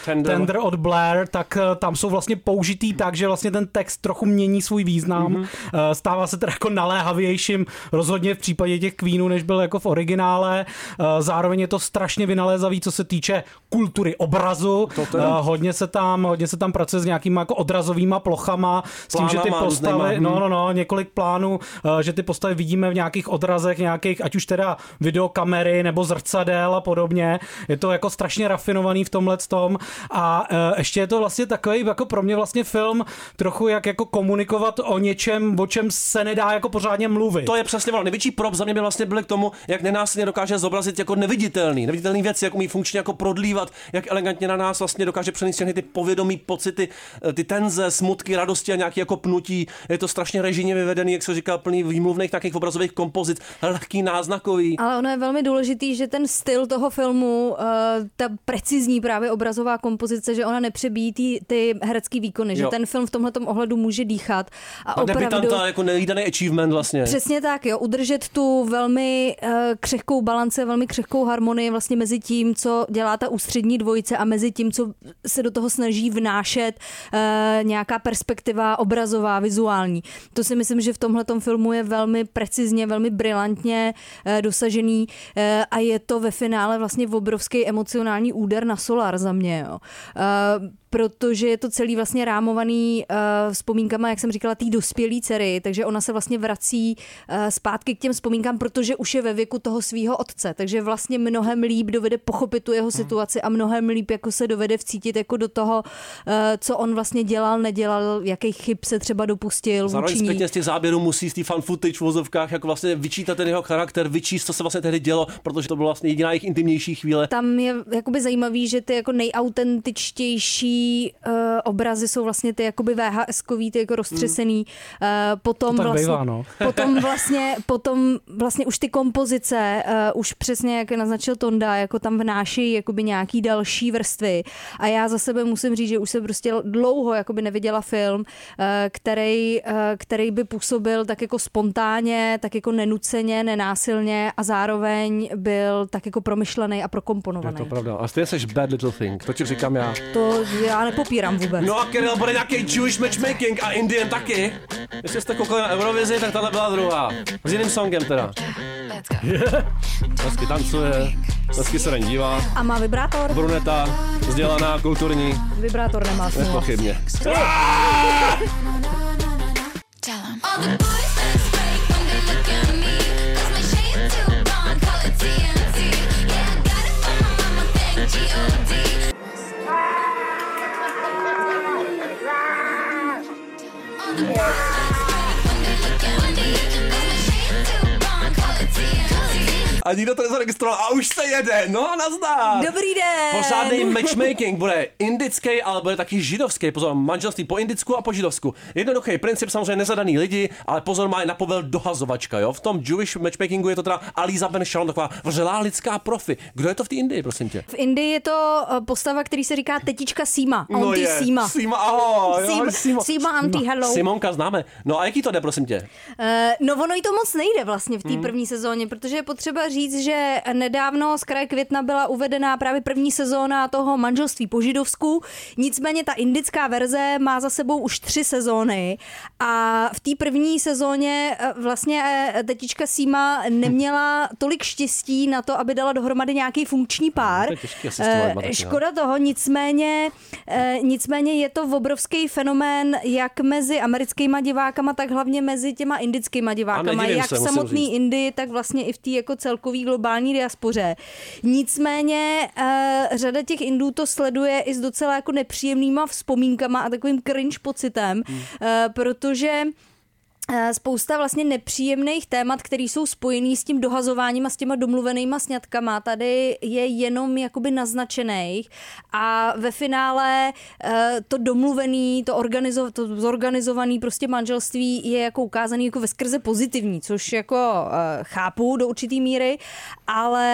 Tender. Tender. od Blair, tak tam jsou vlastně použitý tak, že vlastně ten text trochu mění svůj význam. Mhm. Mm-hmm. Stává se teda jako naléhavějším rozhodně v případě těch Queenů, než byl jako v originále. Uh, Zároveň je to strašně vynalézavý, co se týče kultury obrazu. Uh, Hodně se tam, hodně se tam pracuje s nějakýma jako odrazovýma plochama, s tím, že ty Plánama postavy, různýma, no, no, no, několik plánů, uh, že ty postavy vidíme v nějakých odrazech, nějakých, ať už teda videokamery nebo zrcadel a podobně. Je to jako strašně rafinovaný v tomhle tom a ještě je to vlastně takový jako pro mě vlastně film trochu jak jako komunikovat o něčem, o čem se nedá jako pořádně mluvit. To je přesně ono. Největší prop za mě by vlastně byl k tomu, jak nenásilně dokáže zobrazit jako neviditelný, neviditelný věci, jak umí funkčně jako prodlívat, jak elegantně na nás vlastně dokáže přenést všechny ty povědomí, pocity, eh, ty tenze, smutky, radosti a nějaký jako pnutí. Je to strašně režijně vyvedený, jak se říká, plný výmluvných takových obrazových kompozic, lehký, náznakový. Ale ono je velmi důležitý, že ten styl toho filmu, uh, ta precizní právě obrazová kompozice, že ona nepřebíjí ty, ty herecký výkony, že Jo. ten film v tomhle ohledu může dýchat a A opravdu... jako nevídaný achievement vlastně. Přesně tak, jo. Udržet tu velmi uh, křehkou balance, velmi křehkou harmonii vlastně mezi tím, co dělá ta ústřední dvojice a mezi tím, co se do toho snaží vnášet uh, nějaká perspektiva obrazová, vizuální. To si myslím, že v tomhle filmu je velmi precizně, velmi brilantně uh, dosažený uh, a je to ve finále vlastně obrovský emocionální úder na solar za mě, jo. Uh, protože je to celý vlastně rámovaný uh, vzpomínkama, jak jsem říkala, té dospělé dcery, takže ona se vlastně vrací uh, zpátky k těm vzpomínkám, protože už je ve věku toho svého otce, takže vlastně mnohem líp dovede pochopit tu jeho situaci a mnohem líp jako se dovede vcítit jako do toho, uh, co on vlastně dělal, nedělal, jakých chyb se třeba dopustil Zároveň zpětně z těch záběrů musí z té fan footage v vozovkách jako vlastně vyčítat ten jeho charakter, vyčíst, co se vlastně tehdy dělo, protože to byla vlastně jediná jejich intimnější chvíle. Tam je jakoby zajímavý, že ty jako nejautentičtější uh, obrazy jsou vlastně ty jakoby VHS-kový, ty jako roztřesený. Uh, potom To tak vlastně, bývá, no. potom vlastně, potom vlastně už ty kompozice, uh, už přesně jak naznačil Tonda, jako tam vnáší jakoby nějaký další vrstvy. A já za sebe musím říct, že už jsem prostě dlouho jakoby neviděla film, uh, který, uh, který by působil tak jako spontánně, tak jako nenuceně, nenásilně a zároveň byl tak jako promyšlený a prokomponovaný. Je to pravda. A stejně seš bad little thing, to ti říkám já. To já nepopírám vůbec. No a Kirill bude nějaký Jewish matchmaking a Indian taky. Jestli jste koukali na Eurovizi, tak tahle byla druhá. S jiným songem teda. Hezky tancuje, hezky se na ní dívá. A má vibrátor? Bruneta, vzdělaná, kulturní, Vibrátor nemá smůla. nepochybně. All the boys that's fake when they look at me. Cause my shade too blonde, call it TNT. Yeah, I got it from my mama, thank G.O.D. All A nikdo to nezaregistroval a už se jede, no nazdar. Dobrý den. Pořádný matchmaking bude indický, ale bude taky židovský. Pozor, manželství po indicku a po židovsku. Jednoduchý princip, samozřejmě nezadaný lidi, ale pozor, má je na povel dohazovačka, jo. V tom Jewish matchmakingu je to teda Aliza Ben Shalom, taková vřelá lidská profi. Kdo je to v té Indii, prosím tě? V Indii je to eh, postava, který se říká tetička Sima. Auntie je. Sima. Sima, ahoj. Sima, ahoj, Sima. Sima Auntie, hello. Simonka známe. No a jaký to jde, prosím tě? Eh, No ono jí to moc nejde vlastně v té Hmm. první sezóně, protože je potřeba říct, že nedávno z kraje května byla uvedená právě první sezóna toho manželství po židovsku. Nicméně ta indická verze má za sebou už tři sezóny a v té první sezóně eh, vlastně eh, tetička Sima neměla tolik štěstí na to, aby dala dohromady nějaký funkční pár. To je těžký Eh, no. Škoda toho, nicméně, nicméně je to obrovský fenomén jak mezi americkýma divákama, tak hlavně mezi těma indickýma divákama. Jak se, samotný říct. Indii, tak vlastně i v té jako celkový globální diaspoře. Nicméně eh, řada těch Indů to sleduje i s docela jako nepříjemnýma vzpomínkama a takovým cringe pocitem, Hmm. eh, protože spousta vlastně nepříjemných témat, které jsou spojený s tím dohazováním a s těma domluvenýma sňatkama, tady je jenom jakoby naznačených a ve finále eh, to domluvený, to, organizo, to zorganizovaný prostě manželství je jako ukázaný jako ve skrze pozitivní, což jako eh, chápu do určitý míry, ale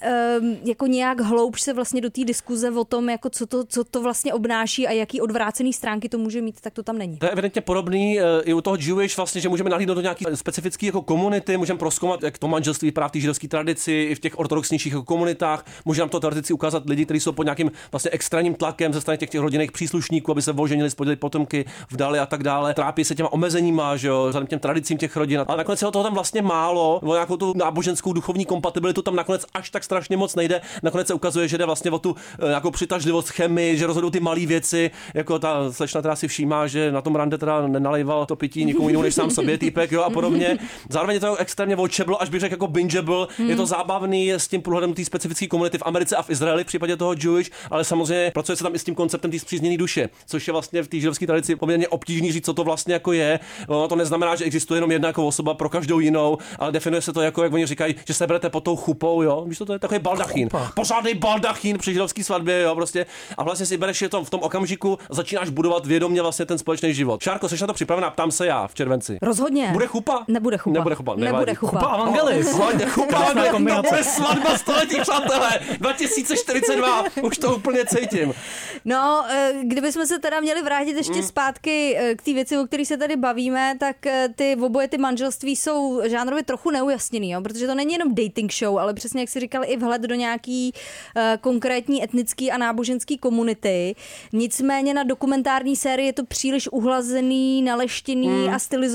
eh, jako nějak hloubš se vlastně do té diskuze o tom, jako co to, co to vlastně obnáší a jaký odvrácený stránky to může mít, tak to tam není. To je evidentně podobný eh, i u toho Jewish, vlastně, že můžeme nahlídnout do nějaké specifické jako komunity, můžeme proskoumat, jak to manželství vypadá v té židovské tradici, i v těch ortodoxnějších jako komunitách. Může nám to teoreticky ukázat lidi, kteří jsou pod nějakým vlastně extrémním tlakem ze strany těch, těch rodinných příslušníků, aby se oženili, spodili potomky, vdali a tak dále. Trápí se těma omezeníma, že jo, vzhledem těm tradicím těch rodin. Ale nakonec toho tam vlastně málo, o nějakou tu náboženskou duchovní kompatibilitu tam nakonec až tak strašně moc nejde. Nakonec se ukazuje, že jde vlastně o tu nějakou přitažlivost chemii, že rozhodují ty malé věci, jako ta slečna teda si všímá, že na tom rande teda nenalejval to pití nikomu jinému než sám sobě, týpek, jo, a podobně. Zároveň je to extrémně watchable, až bych řekl jako bingeable. Je to zábavný s tím pohledem té specifické komunity v Americe a v Izraeli v případě toho Jewish, ale samozřejmě pracuje se tam i s tím konceptem té zpřízněné duše, což je vlastně v té židovské tradici poměrně obtížný říct, co to vlastně jako je. Ono to neznamená, že existuje jenom jedna jako osoba pro každou jinou, ale definuje se to jako, jak oni říkají, že se berete pod tou chupou, jo. Víš, co to je takový baldachín. Pořádný baldachín při židovské svatbě, jo, prostě. A vlastně si bereš je to v tom okamžiku, začínáš budovat vědomě vlastně ten společný život. Šárko, jsi na to připravená? Ptám se já v červenci. Rozhodně. Bude chupa? Nebude chupa. Nebude chupa. Nebude nevadí. chupa. Chupa Evangelis. Hlavně chupa Evangelis. To bude svatba století, přátelé. 2042. Už to úplně cítím. No, eh, kdybychom se teda měli vrátit ještě Mm. zpátky eh, k té věci, o které se tady bavíme, tak eh, ty oboje ty manželství jsou žánrově trochu neujasněný, jo? protože to není jenom dating show, ale přesně jak si říkal, i vhled do nějaký konkrétní etnický a náboženský komunity. Nicméně na dokumentární sérii je to příliš uhlazený, naleštěný Mm. a stylizovaný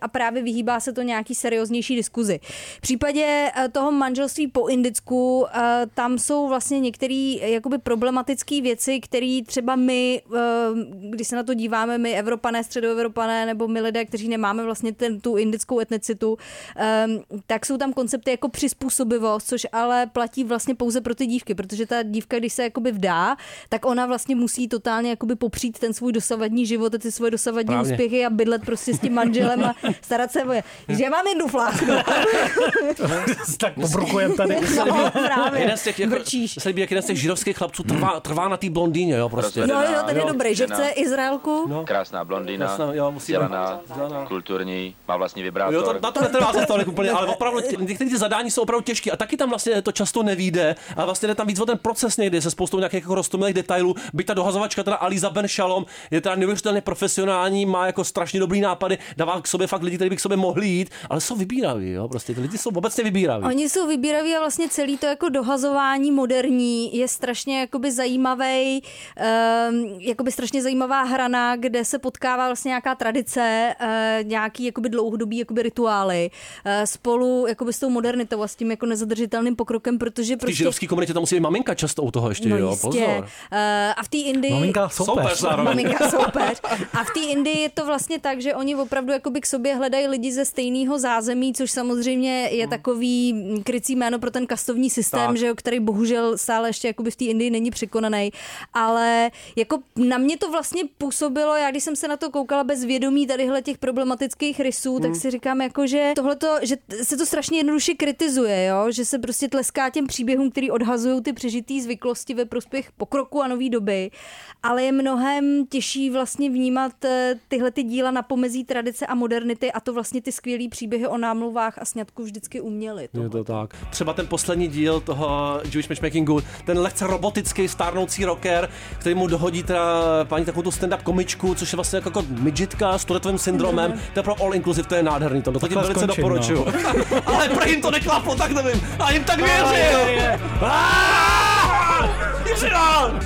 a právě vyhýbá se to nějaký serióznější diskuzi. V případě eh, toho manželství po indicku, eh, tam jsou vlastně některé jakoby problematické věci, které třeba my, eh, když se na to díváme, my Evropané, středoevropané, nebo my lidé, kteří nemáme vlastně ten, tu indickou etnicitu, eh, tak jsou tam koncepty jako přizpůsobivost, což ale platí vlastně pouze pro ty dívky, protože ta dívka, když se jakoby vdá, tak ona vlastně musí totálně jakoby popřít ten svůj dosavadní život a ty svoje dosavadní Právě. úspěchy a bydlet prostě s tím manželem a starat se o je. Že mám jednu flášku. tak pobrukujem tady. No, právě. Jeden z těch, jako, se líbí, jak jeden z těch židovských chlapců trvá, trvá na té blondýně, jo, prostě. Jo, jo, ten je dobrý, že žena. chce Izraelku. No. Krásná blondýna, Krásná, jo, musíme- vzdělaná, vzdělaná. kulturní, má vlastní vibrátor. Jo, to, na to netrvá se tolik úplně, ale opravdu některé ty zadání jsou opravdu těžké a taky tam vlastně to často nevíde a vlastně jde tam víc o ten proces někdy se spoustou nějakých jako roztomilých detailů. Byť ta dohazovačka, teda Aliza Ben Shalom, je teda neuvěřitelně profesionální, má jako strašně dobrý nápady, dává k sobě fakt lidi, kteří by k sobě mohli jít, ale jsou vybíraví, jo, prostě ty lidi jsou obecně vybíraví. Oni jsou vybíraví a vlastně celý to jako dohazování moderní je strašně jakoby zajímavý, um, jakoby strašně zajímavá hrana, kde se potkává vlastně nějaká tradice, uh, nějaký jakoby dlouhodobý jakoby rituály uh, spolu jakoby s tou modernitou a s tím jako nezadržitelným pokrokem, protože V té prostě židovské komunitě tam musí být maminka často u toho ještě, No jo, jistě. pozor. Uh, a v té Indii... Maminka soupeř. Soupeř. Maminka soupeř. A v té Indii je to vlastně tak, že oni opravdu jakoby k sobě hledají lidi ze stejného zázemí, což samozřejmě je takový mm, krycí jméno pro ten kastovní systém, Tak. že jo, který bohužel stále ještě jakoby v té Indii není překonaný. Ale jako na mě to vlastně působilo, já když jsem se na to koukala bez vědomí tadyhle těch problematických rysů, tak Hmm. si říkám jako, že tohleto, že se to strašně jednoduše kritizuje, jo? že se prostě tleská těm příběhům, který odhazují ty přežitý zvyklosti ve prospěch pokroku a nové doby, ale je mnohem těžší vlastně vnímat eh, tyhle ty díla na pomezí tradice a modernity a to vlastně ty skvělý příběhy o námluvách a sňatku vždycky uměli. Je to tak. Třeba ten poslední díl toho Jewish Matchmakingu, ten lehce robotický stárnoucí rocker, který mu dohodí teda paní takovou tu stand-up komičku, což je vlastně jako, jako midgetka s Tourettovým syndromem. To je pro all inclusive, to je nádherný. To, to ti Takhle velice skončím, doporučuju. no. Ale pro jim to neklaplo, tak nevím. A jim tak Ale je, věřil. je. Aaaa! Ještě dál!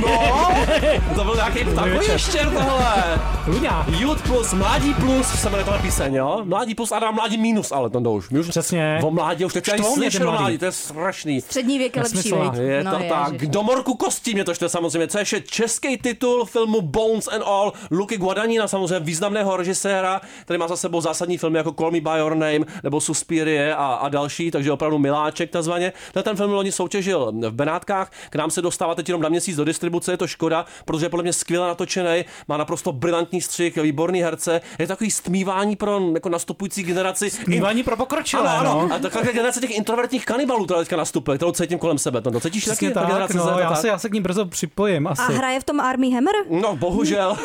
No, to byl nějaký takový ještěr tohle. Luďa. Youth plus, Mládí plus se jmenuje tohle píseň, jo? Mládí plus a dá Mládí minus, ale to už. My už Přesně. O mládí už teď ani Štvou mě mladí. mládí, to je strašný. Střední věk je lepší? Je No, to je, tak. že- Do morku kostí mě to štve samozřejmě, což je český titul filmu Bones and All Luky Guadagnina, samozřejmě významného režiséra, který má za sebou zásadní filmy jako Call Me By Your Name nebo Suspirie a, a další, takže opravdu miláček takzvaně. Ten, ten film loni soutěžil v Benátkách, k nám se dostává teď jenom na měsíc do distribuce, je to škoda, protože je podle mě skvěle natočený, má naprosto brilantní střih, výborný herce, je takový stmívání pro jako nastupující generaci. Mývání pro pokročilé, ano, ano. no. A taková generace těch introvertních kanibalů, která teďka nastupuje, kterou cítím kolem sebe. To cítíš taky? ta tak, generace no, Z, já tak? se, já se k ním brzo připojím asi. A hraje v tom Army Hammer? No, bohužel.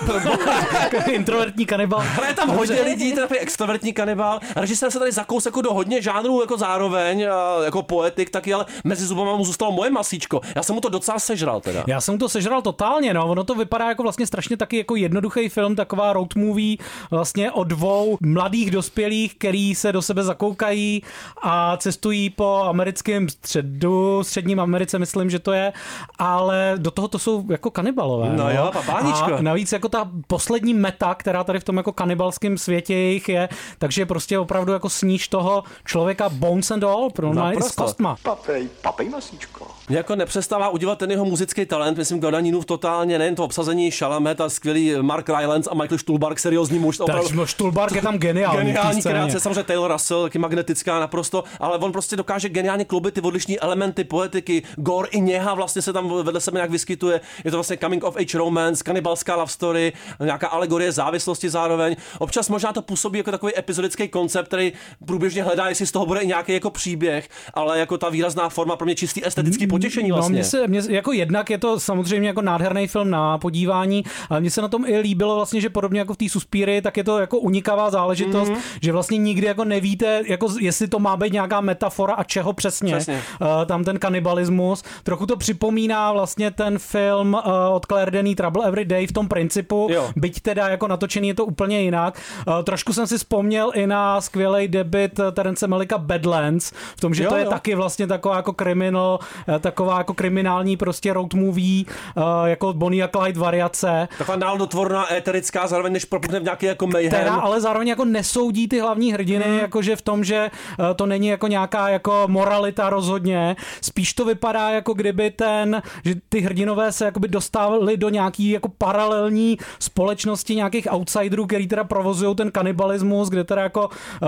Introvertní kanibal. Hraje tam hodně lidí, ten takový extrovertní kanibal. Režisér se tady zakous jako do hodně žánrů jako zároveň, jako poetik taky, ale mezi zubama mu zůstalo moje masíčko. Já jsem mu to docela sežral teda. Já jsem to sežral totálně, no. Ono to vypadá jako vlastně strašně taky jako jednoduchý film, taková road movie vlastně o dvou mladých dospělých, který se do sebe zakoukají a cestují po americkém středu, středním Americe, myslím, že to je, ale do toho to jsou jako kanibalové. No jo, papáničko. A navíc jako ta poslední meta, která tady v tom jako kanibalském světě jejich je, takže prostě opravdu jako sníž toho člověka bones and all, pro no, s kostma. Papej, papej masíčko. Mě jako nepřestává udívat ten jeho muzický talent, myslím Guadagninoův totálně, nejen to obsazení Chalamet a skvělý Mark Rylance a Michael Stuhlbarg, seriózní muž. opravdu- Takže Stulbark je tam geniální. Geniální kreace, samozřejmě Taylor Russell, taky magnetická naprosto, ale on prostě dokáže geniálně klubit ty odlišní elementy poetiky. Gore i něha vlastně se tam vedle sebe nějak vyskytuje. Je to vlastně coming of age romance, kanibalská love story, nějaká alegorie závislosti zároveň. Občas možná to působí jako takový epizodický koncept, který průběžně hledá, jestli z toho bude i nějaký jako příběh, ale jako ta výrazná forma pro mě čistý estetický potěšení No, vlastně. mně se, mně, jako jednak je to samozřejmě jako nádherný film na podívání, ale mně se na tom i líbilo vlastně, že podobně jako v té Suspíry, tak je to jako unikavá záležitost, Mhm. mm-hmm. že vlastně nikdy jako nevíte, jako jestli to má být nějaká metafora a čeho přesně. Přesně. Uh, tam ten kanibalismus. Trochu to připomíná vlastně ten film uh, od Claire Denis Trouble Every Day v tom principu, Jo. byť teda jako natočený je to úplně jinak. Uh, trošku jsem si vzpomněl i na skvělý debit Terence Malika Badlands, v tom, že Jo, to je jo. taky vlastně taková jako kriminal, taková jako kriminální prostě road movie, eh, jako Bonnie a Clyde variace. Taková náladotvorná, éterická, zároveň než propukne v nějaký jako mayhem. Která ale zároveň jako nesoudí ty hlavní hrdiny, Hmm. jakože v tom, že eh, to není jako nějaká jako moralita rozhodně. Spíš to vypadá jako kdyby ten, že ty hrdinové se jakoby dostávali do nějaký jako paralelní společnosti nějakých outsiderů, který teda provozují ten kanibalismus, kde teda jako uh,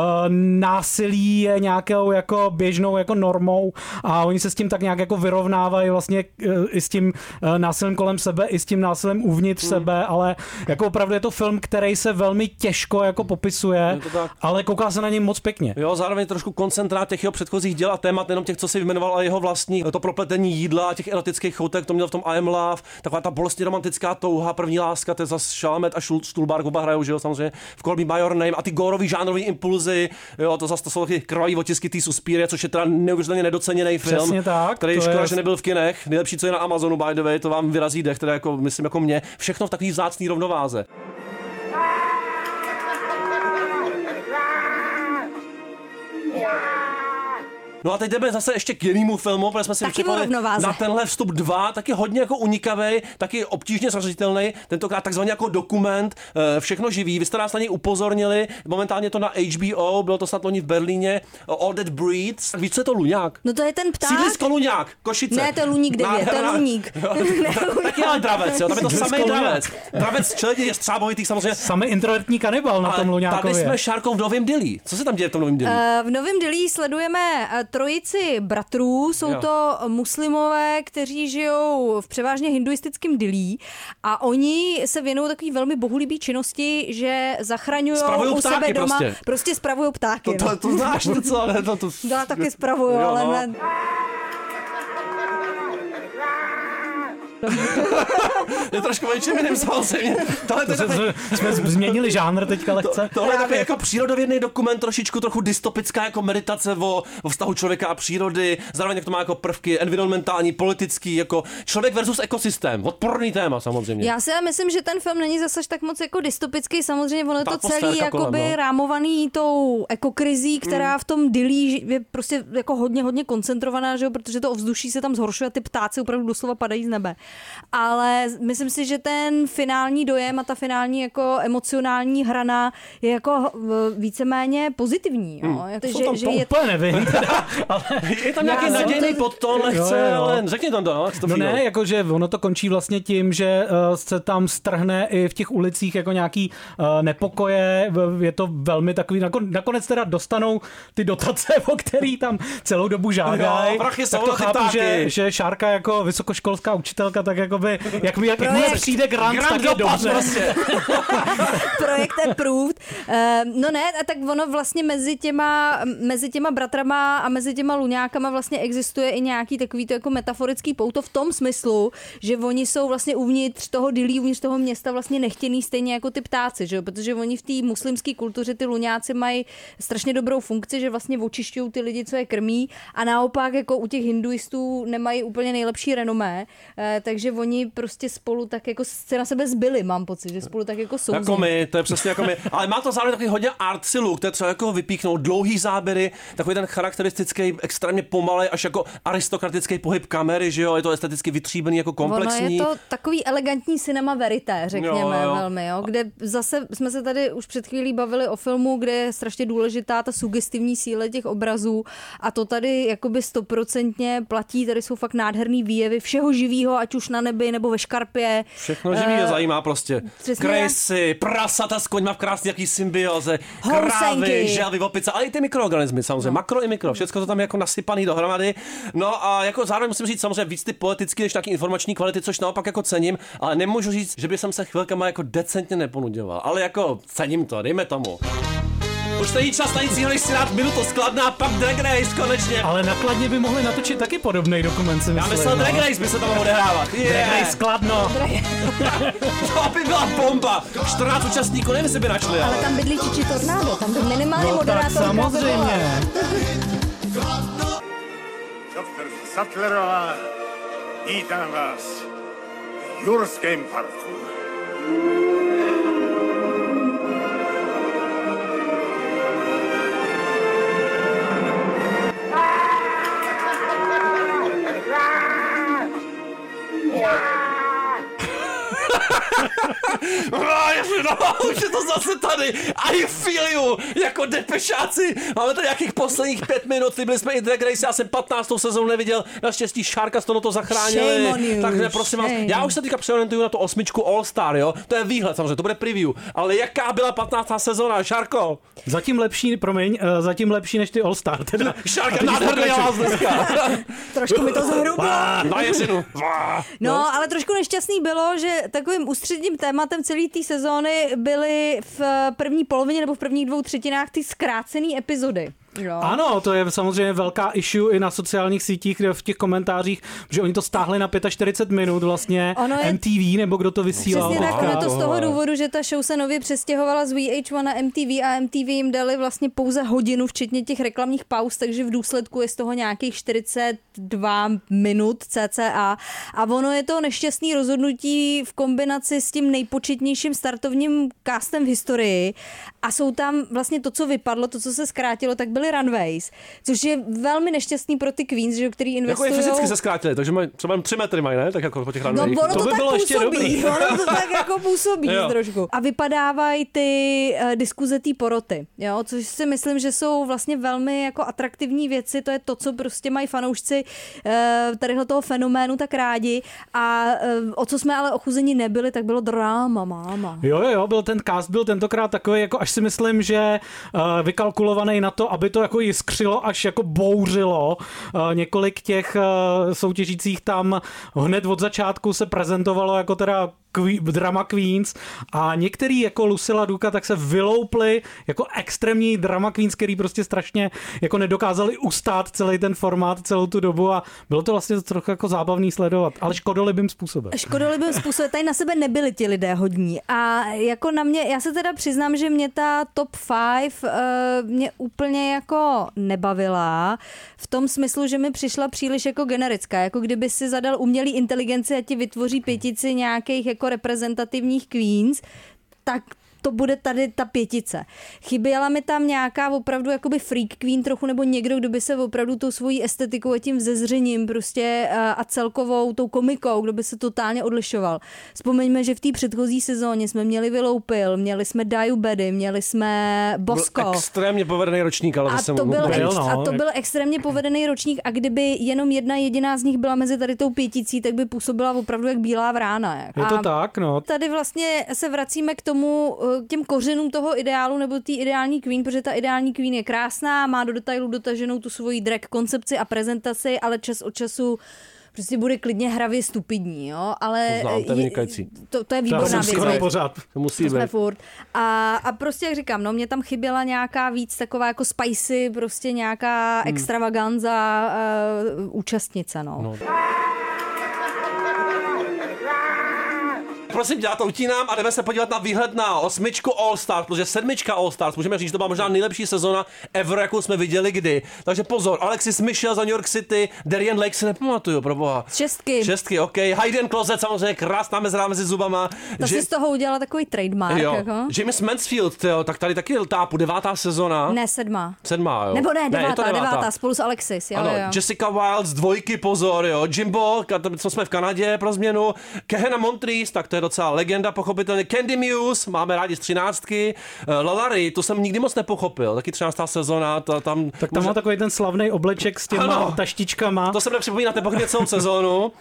násilí je nějakou jako běžnou jako normou a oni se s tím tak nějak jako vyrovnávají vlastně eh, i s tím uh, násilím kolem sebe, i s tím násilím uvnitř Hmm. sebe, ale jako opravdu je to film, který se velmi těžko jako popisuje, Je to tak. ale kouká se na něj moc pěkně. Jo, zároveň trošku koncentrát těch jeho předchozích děl a témat, nejenom těch, co si vyjmenoval, ale jeho vlastní, to propletení jídla, těch erotických choutek, to měl v tom I Am Love, taková ta bolestně romantická touha, první láska, to je zase Šalamet a Stulbark oba hrajou, že jo, samozřejmě, v Call Me By Your Name a ty górový žánrový impulzy, jo, to zase to jsou taky krvavý otisky té Suspirie, což je teda neuvěřitelně nedoceněný film. Přesně tak, Který je škoda, je- že nebyl v kinech. Nejlepší, co je na Amazonu, by the way, to vám vyrazí dech, teda jako, myslím, jako mě. Všechno v takový vzácný rovnováze. No a teď jdeme zase ještě k jinému filmu, protože jsme si rovnováze. na tenhle vstup 2, taky hodně jako unikavý, taky obtížně zařaditelný, tentokrát takzvaný jako dokument, eh, všechno živý. Vy jste nás na něj upozornili, momentálně to na HBO, bylo to snad loni v Berlíně, All That Breeds. Víš, co je to Luňák? No to je ten pták. Sídlisko Luňák, Košice. Ne, to je Luník 9, to je Nádherná- Luník. Taky ale dravec, jo, tam je to samý dravec. Dravec čeledi je střábovitý samozřejmě. Samý introvertní kanibal na tom tady Luňákově. jsme Šárkou v Novém Dilí. Co se tam děje v tom Novém Dilí? Eh, V Novém Dilí sledujeme eh, trojici bratrů, jsou Jo. to muslimové, kteří žijou v převážně hinduistickém Dilí a oni se věnují takový velmi bohulibý činnosti, že zachraňují u ptáky sebe doma, prostě. prostě spravují ptáky. To, to, no. to znáš, to co? Ne, to, to... Já taky spravuju, Jo, ale no. ne. je trošku větším jiným samozřejmě. Tohle to je To takový, se- jsme změnili žánr teďka lehce. tohle je takový jako přírodovědný dokument, trošičku trochu dystopická jako meditace o, o vztahu člověka a přírody, zároveň jak to má jako prvky environmentální, politický, jako člověk versus ekosystém, odporný téma samozřejmě. Já si ale myslím, že ten film není zase tak moc jako dystopický, samozřejmě ono je Ta to celý atmosférka kolem, jakoby no. rámovaný tou ekokrizí, která v tom Dilí je prostě jako hodně, hodně koncentrovaná, že jo, protože to ovzduší se tam zhoršuje a ty ptáci opravdu doslova padají z nebe. Ale myslím si, že ten finální dojem a ta finální jako emocionální hrana je jako eh, víceméně pozitivní. Jo. Hmm. Takže, Jsou tam že to je, úplně nevím. Teda, ale... Je tam nějaký nadějný to- podtón, lehce, jo. ale řekni tam to, no, to No ne, jakože ono to končí vlastně tím, že uh, se tam strhne i v těch ulicích jako nějaký uh, nepokoje, je to velmi takový, nakon, nakonec teda dostanou ty dotace, o který tam celou dobu žádají. Tak to chápu, že, že Šárka jako vysokoškolská učitelka, tak jakoby, jak mi jak, Projekt. přijde grant, Grant tak je dobře. prostě. projekt approved. Uh, no ne, a tak ono vlastně mezi těma, mezi těma bratrama a mezi těma luňákama vlastně existuje i nějaký takový to jako metaforický pouto v tom smyslu, že oni jsou vlastně uvnitř toho dilí, uvnitř toho města vlastně nechtěný stejně jako ty ptáci, že jo? protože oni v té muslimské kultuře ty luňáci mají strašně dobrou funkci, že vlastně očišťují ty lidi, co je krmí a naopak jako u těch hinduistů nemají úplně nejlepší renomé, eh, takže oni prostě spolu tak jako se na sebe zbyli, mám pocit, že spolu tak jako souzní. Jako my, to je přesně jako my. Ale má to zároveň takový hodně artsy look, to je třeba jako vypíchnout, dlouhý záběry, takový ten charakteristický, extrémně pomalej, až jako aristokratický pohyb kamery, že jo, je to esteticky vytříbený, jako komplexní. Ono je to takový elegantní cinema verité, řekněme Jo, jo. velmi, jo, kde zase jsme se tady už před chvílí bavili o filmu, kde je strašně důležitá ta sugestivní síla těch obrazů a to tady jakoby stoprocentně platí, tady jsou fakt nádherný výjevy všeho živého, ať už na nebi nebo ve škarpě. Všechno živý je Eh, zajímá prostě. přesně. Krysy, prasata s koňma v krásný jaký symbioze, krávy, želvy, opice, ale i ty mikroorganismy samozřejmě, no. makro i mikro, všechno to tam je jako nasypaný dohromady. No a jako zároveň musím říct samozřejmě víc ty poetické než taky informační kvality, což naopak jako cením, ale nemůžu říct, že by jsem se chvilkama jako decentně neponuděval, ale jako cením to, dejme tomu. Už není čas na nic jiného, než si dát minutu skladná, pak Drag Race konečně. Ale nakladně by mohli natočit taky podobný dokument, si Já myslím. myslel no. Drag Race by se tam odehrávat. Drag Race skladno. To by byla bomba. 14 účastníků, nevím, jestli by našli. Ale tam bydlí Čiči Tornádo, tam by minimálně No tak moderátor samozřejmě. Doktor Sattlerová, vítám vás v Jurském parku. Yeah. no, už je to zase tady. I feel you, jako depešáci. Máme tady nějakých posledních pět minut, byli jsme i Drag Race, já jsem 15. sezónu neviděl, naštěstí Šárka z toho to you, Takže prosím vás, já už se teďka přeorientuju na tu osmičku All Star, jo. To je výhled samozřejmě, to bude preview. Ale jaká byla 15. sezóna, Šárko? Zatím lepší, promiň, eh, zatím lepší než ty All Star. Teda. Šárka nádherný hlas dneska. Trošku mi to zhrublo. Na jeřinu. No, ale trošku nešťastný bylo, že takovým ústředním tématem celé té sezóny byly v první polovině nebo v prvních dvou třetinách ty zkrácené epizody. Jo. Ano, to je samozřejmě velká issue i na sociálních sítích, kde v těch komentářích, že oni to stáhli na 45 minut vlastně Ono je- MTV, nebo kdo to vysílal. Přesně tak, ono to z toho důvodu, že ta show se nově přestěhovala z VH1 na MTV a MTV jim dali vlastně pouze hodinu, včetně těch reklamních pauz, takže v důsledku je z toho nějakých 42 minut cca. A ono je to nešťastný rozhodnutí v kombinaci s tím nejpočetnějším startovním castem v historii a jsou tam vlastně to, co vypadlo, to, co se zkrátilo, tak byly runways, což je velmi nešťastný pro ty queens, že, jo, který Jako investují. i fyzicky se zkrátili, takže mají třeba jen 3 metry mají, ne? Tak jako po těch No ranvejích. ono to, by tak bylo ještě působí, dobrý. ono to tak jako působí trošku. A vypadávají ty uh, diskuze té poroty, jo, což si myslím, že jsou vlastně velmi jako atraktivní věci, to je to, co prostě mají fanoušci uh, tadyhle toho fenoménu tak rádi a uh, o co jsme ale ochuzeni nebyli, tak bylo drama, máma. Jo, jo, jo, byl ten cast byl tentokrát takový, jako až si myslím, že uh, vykalkulovaný na to, aby to jako jiskřilo, až jako bouřilo. Uh, několik těch uh, soutěžících tam hned od začátku se prezentovalo jako teda queen, drama queens a některý jako Lucila Duka tak se vyloupli jako extrémní drama queens, který prostě strašně jako nedokázali ustát celý ten formát celou tu dobu a bylo to vlastně trochu jako zábavný sledovat, ale škodolibým způsobem. Škodolibým způsobem, tady na sebe nebyli ti lidé hodní. A jako na mě, já se teda přiznám, že mě ta top 5 uh, mě úplně jako nebavila. V tom smyslu, že mi přišla příliš jako generická. Jako kdyby si zadal umělý inteligenci a ti vytvoří pětici nějakých jako reprezentativních queens, tak to bude tady ta pětice. Chyběla mi tam nějaká opravdu jakoby freak queen trochu, nebo někdo, kdo by se opravdu tou svojí estetikou a tím vzezřením prostě a a celkovou tou komikou, kdo by se totálně odlišoval. Vzpomeňme, že v té předchozí sezóně jsme měli Vyloupil, měli jsme Daju Bedy, měli jsme Bosko. Byl extrémně povedený ročník, ale A to, byl mu- ex, no. a to byl extrémně povedený ročník a kdyby jenom jedna jediná z nich byla mezi tady tou pěticí, tak by působila opravdu jak bílá vrána. jak. Je to A tak, no. Tady vlastně se vracíme k tomu, eh, k těm kořenům toho ideálu nebo té ideální queen, protože ta ideální queen je krásná, má do detailu dotaženou tu svoji drag koncepci a prezentaci, ale čas od času prostě bude klidně hravě stupidní, jo, ale To znám, to je vynikající. to, to je To výborná věc. skoro pořád. To musí To být. furt. A, a prostě jak říkám, no mě tam chyběla nějaká víc taková jako spicy, prostě nějaká Hmm. extravaganza uh, účastnice, no. No. Prosím tě, já to utínám a jdeme se podívat na výhled na osmičku All Stars, protože sedmička All Stars, můžeme říct, že to byla možná nejlepší sezona ever, jakou jsme viděli kdy. Takže pozor, Alexis Michel za New York City, Darian Lake si nepamatuju, pro boha. Šestky. Šestky, OK. Hayden Closet, samozřejmě krásná mezera mezi zubama. Ta si z toho udělala takový trademark, jo. jako. James Mansfield, tyjo, tak tady taky tápu, devátá sezona. Ne, sedma. Sedmá, jo. Nebo ne, devátá, to devátá, devátá, spolu s Alexis, jo, ano, jo. Jessica Wilde z dvojky, pozor, jo. Jimbo, co jsme v Kanadě pro změnu. Kehena Montrese, tak to je docela legenda, pochopitelně. Candy Muse, máme rádi z třináctky. Uh, Lalary, to jsem nikdy moc nepochopil, taky třináctá sezóna, ta, tam... Tak tam má takový ten slavný obleček s těma Ano. taštičkama. To se bude připomínat nepochybně celou sezónu. Uh,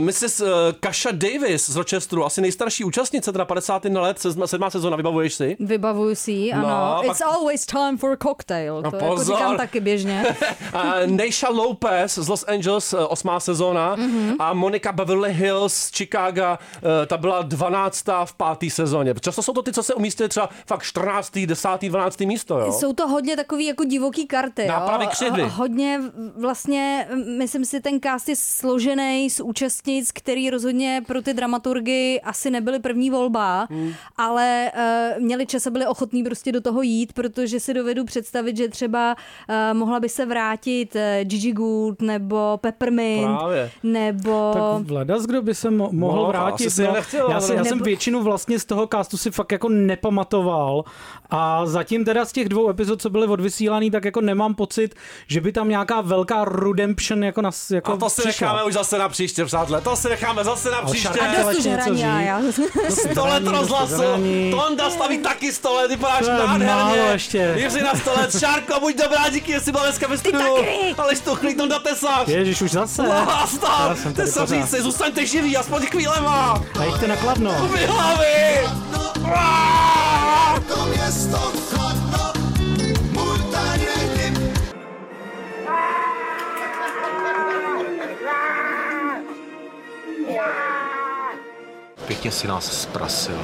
Mrs. Uh, Kasha Davis z Rochesteru, asi nejstarší účastnice, teda 51 let, sedma, sedmá sezóna, vybavuješ si? Vybavuju si ji, ano. No, It's pak- always time for a cocktail. No to jako pozor. říkám taky běžně. uh, Neisha Lopez z Los Angeles, osmá sezóna Mhm. a Monika Beverly Hills z Chicaga, uh, ta byla 12. v páté sezóně. Často jsou to ty, co se umístily třeba fakt 14., 10., 12. místo, jo? Jsou to hodně takový jako divoký karty. Nápravy jo? křivdy. A Hodně vlastně, myslím si, ten cast je složený z účastnic, který rozhodně pro ty dramaturgy asi nebyly první volba, Hmm. ale uh, měli čas a byli ochotní prostě do toho jít, protože si dovedu představit, že třeba uh, mohla by se vrátit uh, Gigi Gould nebo Peppermint Právě. nebo... Tak Vladas, kdo by se mo- mohl Mohla, vrátit? asi si nechtěla. Já, jsem, já jsem většinu vlastně z toho castu si fakt jako nepamatoval a zatím teda z těch dvou epizod, co byly odvysílaný, tak jako nemám pocit, že by tam nějaká velká redemption jako, nas, jako A to si přišla. necháme už zase na příště, přátelé. To si necháme zase na příště. Chtěla ještě něco říct. Sto let Zraní, rozhlasu. Tonda staví taky sto let, vypadáš To nádherně. málo ještě. Jiři na sto let. Šárko, buď dobrá, díky, jestli byla dneska ve studiu. Ale štuchlík, Tonda Tesař. Ježiš, už zase. Lásta, Já jsem ty tady se pořád. říci, zůstaňte živí, aspoň chvílema. A jděte na Kladno. Hlavy. To město Kladno, můj tajný. Pěkně si nás zprasil.